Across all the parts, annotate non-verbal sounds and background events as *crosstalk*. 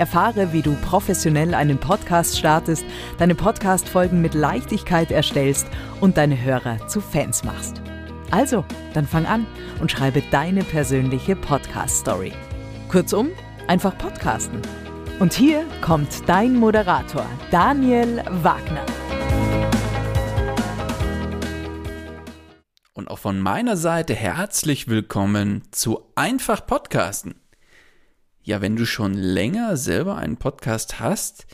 Erfahre, wie du professionell einen Podcast startest, deine Podcast-Folgen mit Leichtigkeit erstellst und deine Hörer zu Fans machst. Also, dann fang an und schreibe deine persönliche Podcast-Story. Kurzum, einfach podcasten. Und hier kommt dein Moderator, Daniel Wagner. Und auch von meiner Seite herzlich willkommen zu Einfach Podcasten. Ja, wenn du schon länger selber einen Podcast hast,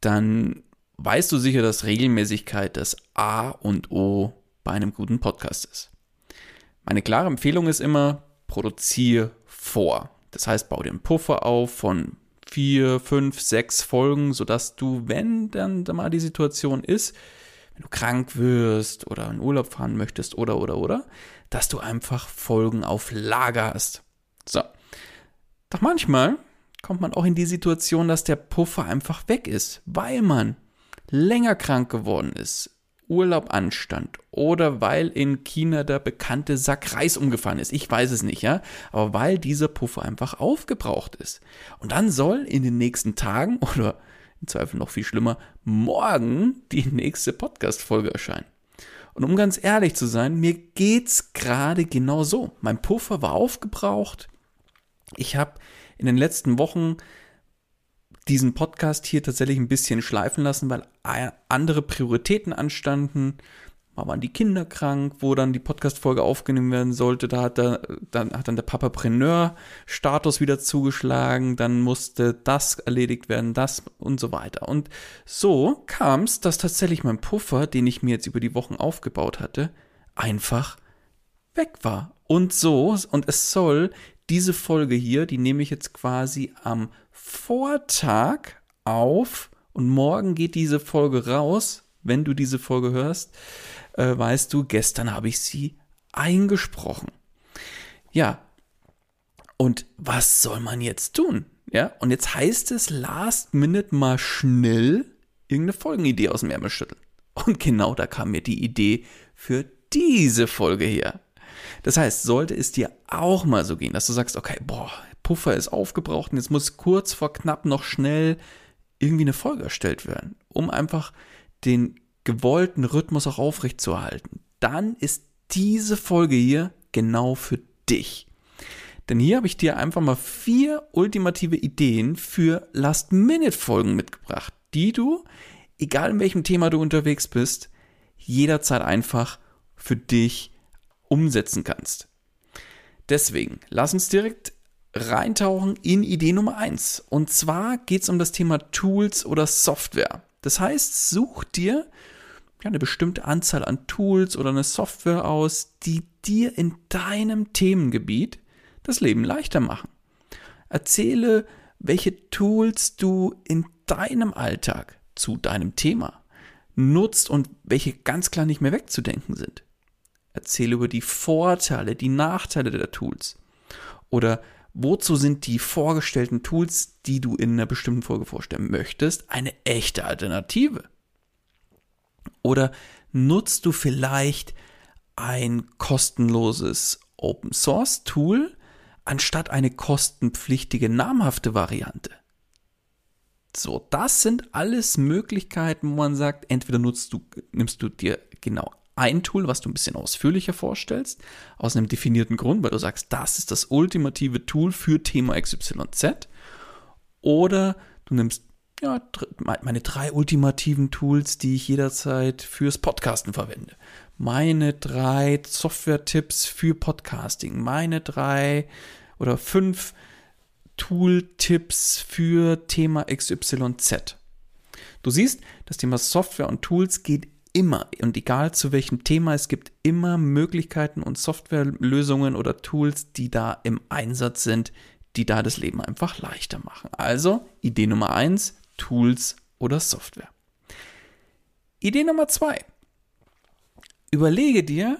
dann weißt du sicher, dass Regelmäßigkeit das A und O bei einem guten Podcast ist. Meine klare Empfehlung ist immer, produziere vor. Das heißt, bau einen Puffer auf von vier, fünf, sechs Folgen, sodass du, wenn dann mal die Situation ist, wenn du krank wirst oder in Urlaub fahren möchtest oder oder oder, dass du einfach Folgen auf Lager hast. So, doch manchmal kommt man auch in die Situation, dass der Puffer einfach weg ist, weil man länger krank geworden ist, Urlaub anstand oder weil in China der bekannte Sack Reis umgefallen ist. Ich weiß es nicht, ja, aber weil dieser Puffer einfach aufgebraucht ist. Und dann soll in den nächsten Tagen oder im Zweifel noch viel schlimmer, morgen die nächste Podcast-Folge erscheinen. Und um ganz ehrlich zu sein, mir geht's gerade genau so. Mein Puffer war aufgebraucht. Ich habe in den letzten Wochen diesen Podcast hier tatsächlich ein bisschen schleifen lassen, weil andere Prioritäten anstanden. Mal waren die Kinder krank, wo dann die Podcast-Folge aufgenommen werden sollte. Da hat, der, dann, hat dann der Papapreneur-Status wieder zugeschlagen. Dann musste das erledigt werden, das und so weiter. Und so kam es, dass tatsächlich mein Puffer, den ich mir jetzt über die Wochen aufgebaut hatte, einfach weg war. Und so, und es soll diese Folge hier, die nehme ich jetzt quasi am Vortag auf und morgen geht diese Folge raus. Wenn du diese Folge hörst, äh, weißt du, gestern habe ich sie eingesprochen. Ja, und was soll man jetzt tun? Ja, und jetzt heißt es last minute mal schnell irgendeine Folgenidee aus dem Ärmel schütteln. Und genau da kam mir die Idee für diese Folge her. Das heißt, sollte es dir auch mal so gehen, dass du sagst, okay, boah, Puffer ist aufgebraucht und jetzt muss kurz vor knapp noch schnell irgendwie eine Folge erstellt werden, um einfach den gewollten Rhythmus auch aufrechtzuerhalten, dann ist diese Folge hier genau für dich. Denn hier habe ich dir einfach mal vier ultimative Ideen für Last-Minute-Folgen mitgebracht, die du, egal in welchem Thema du unterwegs bist, jederzeit einfach für dich umsetzen kannst. Deswegen, lass uns direkt reintauchen in Idee Nummer 1. Und zwar geht es um das Thema Tools oder Software. Das heißt, such dir eine bestimmte Anzahl an Tools oder eine Software aus, die dir in deinem Themengebiet das Leben leichter machen. Erzähle, welche Tools du in deinem Alltag zu deinem Thema nutzt und welche ganz klar nicht mehr wegzudenken sind erzähle über die Vorteile, die Nachteile der Tools. Oder wozu sind die vorgestellten Tools, die du in einer bestimmten Folge vorstellen möchtest, eine echte Alternative? Oder nutzt du vielleicht ein kostenloses Open Source Tool anstatt eine kostenpflichtige namhafte Variante? So, das sind alles Möglichkeiten, wo man sagt, entweder nutzt du, nimmst du dir genau ein Tool, was du ein bisschen ausführlicher vorstellst, aus einem definierten Grund, weil du sagst, das ist das ultimative Tool für Thema XYZ. Oder du nimmst ja, meine drei ultimativen Tools, die ich jederzeit fürs Podcasten verwende. Meine drei Software-Tipps für Podcasting. Meine drei oder fünf Tool-Tipps für Thema XYZ. Du siehst, das Thema Software und Tools geht immer und egal zu welchem Thema, es gibt immer Möglichkeiten und Softwarelösungen oder Tools, die da im Einsatz sind, die da das Leben einfach leichter machen. Also Idee Nummer eins: Tools oder Software. Idee Nummer zwei: Überlege dir,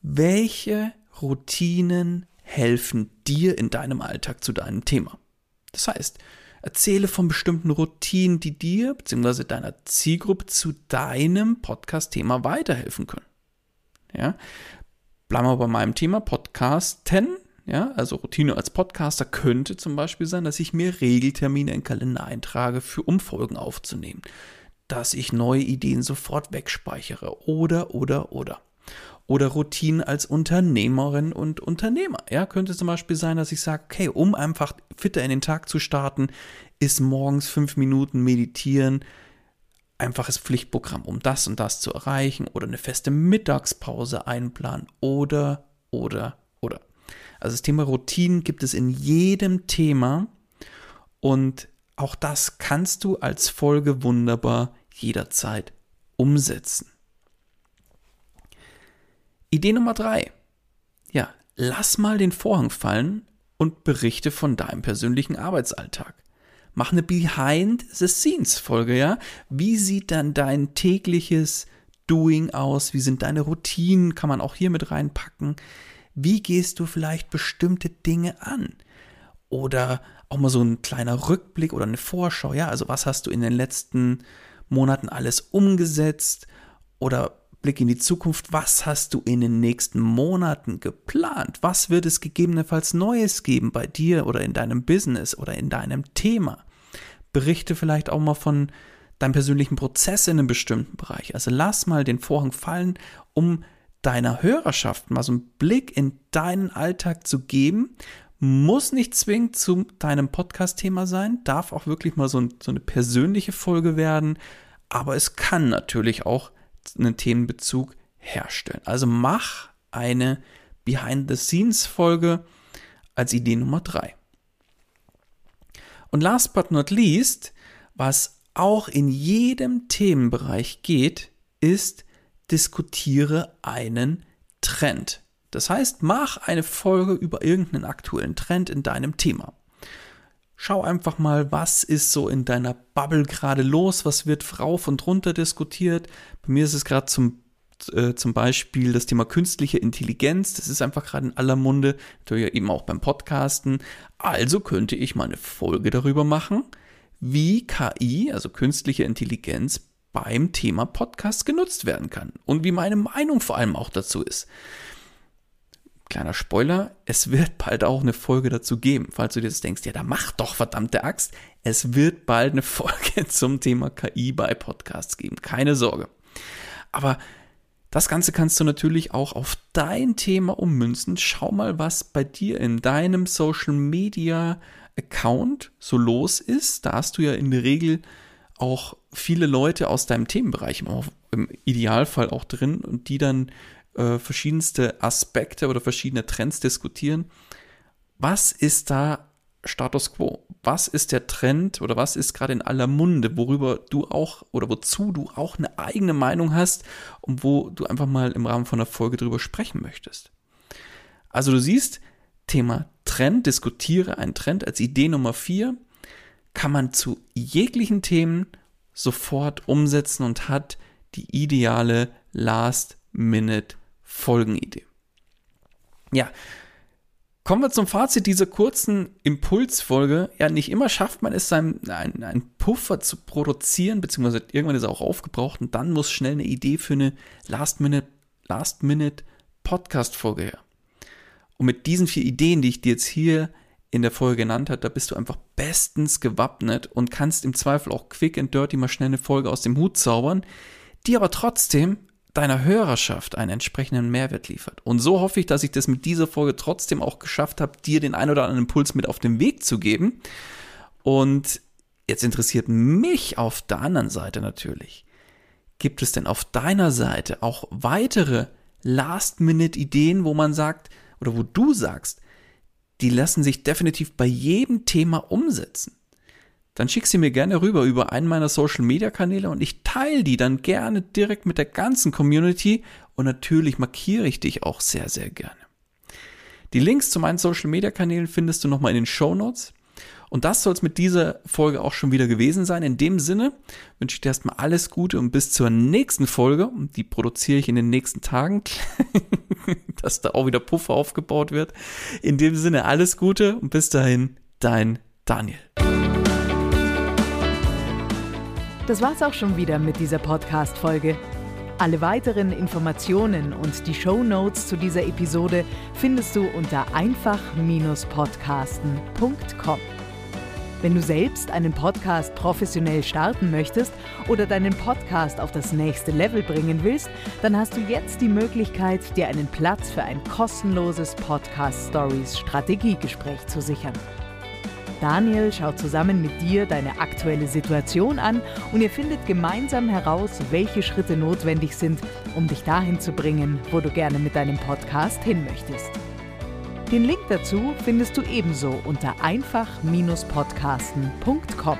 welche Routinen helfen dir in deinem Alltag zu deinem Thema. Das heißt, erzähle von bestimmten Routinen, die dir bzw. deiner Zielgruppe zu deinem Podcast-Thema weiterhelfen können. Ja? Bleiben wir bei meinem Thema Podcasten. Ja, also Routine als Podcaster könnte zum Beispiel sein, dass ich mir Regeltermine in Kalender eintrage, für Umfolgen aufzunehmen. Dass ich neue Ideen sofort wegspeichere. Oder, oder, oder oder Routinen als Unternehmerin und Unternehmer. Ja, könnte zum Beispiel sein, dass ich sage, okay, um einfach fitter in den Tag zu starten, ist morgens fünf Minuten meditieren einfaches Pflichtprogramm, um das und das zu erreichen oder eine feste Mittagspause einplanen oder, oder, oder. Also das Thema Routinen gibt es in jedem Thema und auch das kannst du als Folge wunderbar jederzeit umsetzen. Idee Nummer drei. Ja, lass mal den Vorhang fallen und berichte von deinem persönlichen Arbeitsalltag. Mach eine Behind-the-Scenes-Folge, ja? Wie sieht dann dein tägliches Doing aus? Wie sind deine Routinen? Kann man auch hier mit reinpacken. Wie gehst du vielleicht bestimmte Dinge an? Oder auch mal so ein kleiner Rückblick oder eine Vorschau, ja? Also was hast du in den letzten Monaten alles umgesetzt? Oder Blick in die Zukunft, was hast du in den nächsten Monaten geplant? Was wird es gegebenenfalls Neues geben bei dir oder in deinem Business oder in deinem Thema? Berichte vielleicht auch mal von deinem persönlichen Prozess in einem bestimmten Bereich. Also lass mal den Vorhang fallen, um deiner Hörerschaft mal so einen Blick in deinen Alltag zu geben. Muss nicht zwingend zu deinem Podcast-Thema sein, darf auch wirklich mal so, ein, so eine persönliche Folge werden, aber es kann natürlich auch einen Themenbezug herstellen. Also mach eine Behind-the-Scenes-Folge als Idee Nummer 3. Und last but not least, was auch in jedem Themenbereich geht, ist, diskutiere einen Trend. Das heißt, mach eine Folge über irgendeinen aktuellen Trend in deinem Thema. Schau einfach mal, was ist so in deiner Bubble gerade los, was wird rauf und runter diskutiert. Bei mir ist es gerade zum, äh, zum Beispiel das Thema künstliche Intelligenz. Das ist einfach gerade in aller Munde, natürlich eben auch beim Podcasten. Also könnte ich mal eine Folge darüber machen, wie KI, also künstliche Intelligenz, beim Thema Podcast genutzt werden kann und wie meine Meinung vor allem auch dazu ist. Kleiner Spoiler, es wird bald auch eine Folge dazu geben, falls du dir jetzt denkst, ja, da mach doch verdammte Axt. Es wird bald eine *laughs* Folge zum Thema KI bei Podcasts geben. Keine Sorge. Aber das Ganze kannst du natürlich auch auf dein Thema ummünzen. Schau mal, was bei dir in deinem Social Media Account so los ist. Da hast du ja in der Regel auch viele Leute aus deinem Themenbereich im Idealfall auch drin und die dann äh, verschiedenste Aspekte oder verschiedene Trends diskutieren. Was ist da Status quo? Was ist der Trend oder was ist gerade in aller Munde, worüber du auch oder wozu du auch eine eigene Meinung hast und wo du einfach mal im Rahmen von einer Folge drüber sprechen möchtest? Also du siehst, Thema Trend, diskutiere einen Trend als Idee Nummer vier, kann man zu jeglichen Themen sofort umsetzen und hat die ideale Last-Minute Folgenidee. Ja, kommen wir zum Fazit dieser kurzen Impulsfolge. Ja, nicht immer schafft man es, einen, einen Puffer zu produzieren, beziehungsweise irgendwann ist er auch aufgebraucht und dann muss schnell eine Idee für eine Last-Minute Last her. Und mit diesen vier Ideen, die ich dir jetzt hier in der Folge genannt habe, da bist du einfach bestens gewappnet und kannst im Zweifel auch quick and dirty mal schnell eine Folge aus dem Hut zaubern, die aber trotzdem deiner Hörerschaft einen entsprechenden Mehrwert liefert. Und so hoffe ich, dass ich das mit dieser Folge trotzdem auch geschafft habe, dir den ein oder anderen Impuls mit auf den Weg zu geben. Und jetzt interessiert mich auf der anderen Seite natürlich, gibt es denn auf deiner Seite auch weitere Last-Minute-Ideen, wo man sagt, oder wo du sagst, die lassen sich definitiv bei jedem Thema umsetzen? Dann schick sie mir gerne rüber über einen meiner Social Media Kanäle und ich teile die dann gerne direkt mit der ganzen Community und natürlich markiere ich dich auch sehr, sehr gerne. Die Links zu meinen Social Media Kanälen findest du nochmal in den Show Notes. Und das soll es mit dieser Folge auch schon wieder gewesen sein. In dem Sinne wünsche ich dir erstmal alles Gute und bis zur nächsten Folge. Und die produziere ich in den nächsten Tagen, *laughs* dass da auch wieder Puffer aufgebaut wird. In dem Sinne alles Gute und bis dahin, dein Daniel. Das war's auch schon wieder mit dieser Podcast-Folge. Alle weiteren Informationen und die Show Notes zu dieser Episode findest du unter einfach-podcasten.com. Wenn du selbst einen Podcast professionell starten möchtest oder deinen Podcast auf das nächste Level bringen willst, dann hast du jetzt die Möglichkeit, dir einen Platz für ein kostenloses Podcast Stories Strategiegespräch zu sichern. Daniel schaut zusammen mit dir deine aktuelle Situation an und ihr findet gemeinsam heraus, welche Schritte notwendig sind, um dich dahin zu bringen, wo du gerne mit deinem Podcast hin möchtest. Den Link dazu findest du ebenso unter einfach-podcasten.com.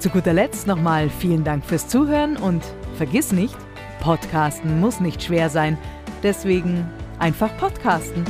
Zu guter Letzt nochmal vielen Dank fürs Zuhören und vergiss nicht, Podcasten muss nicht schwer sein, deswegen einfach Podcasten.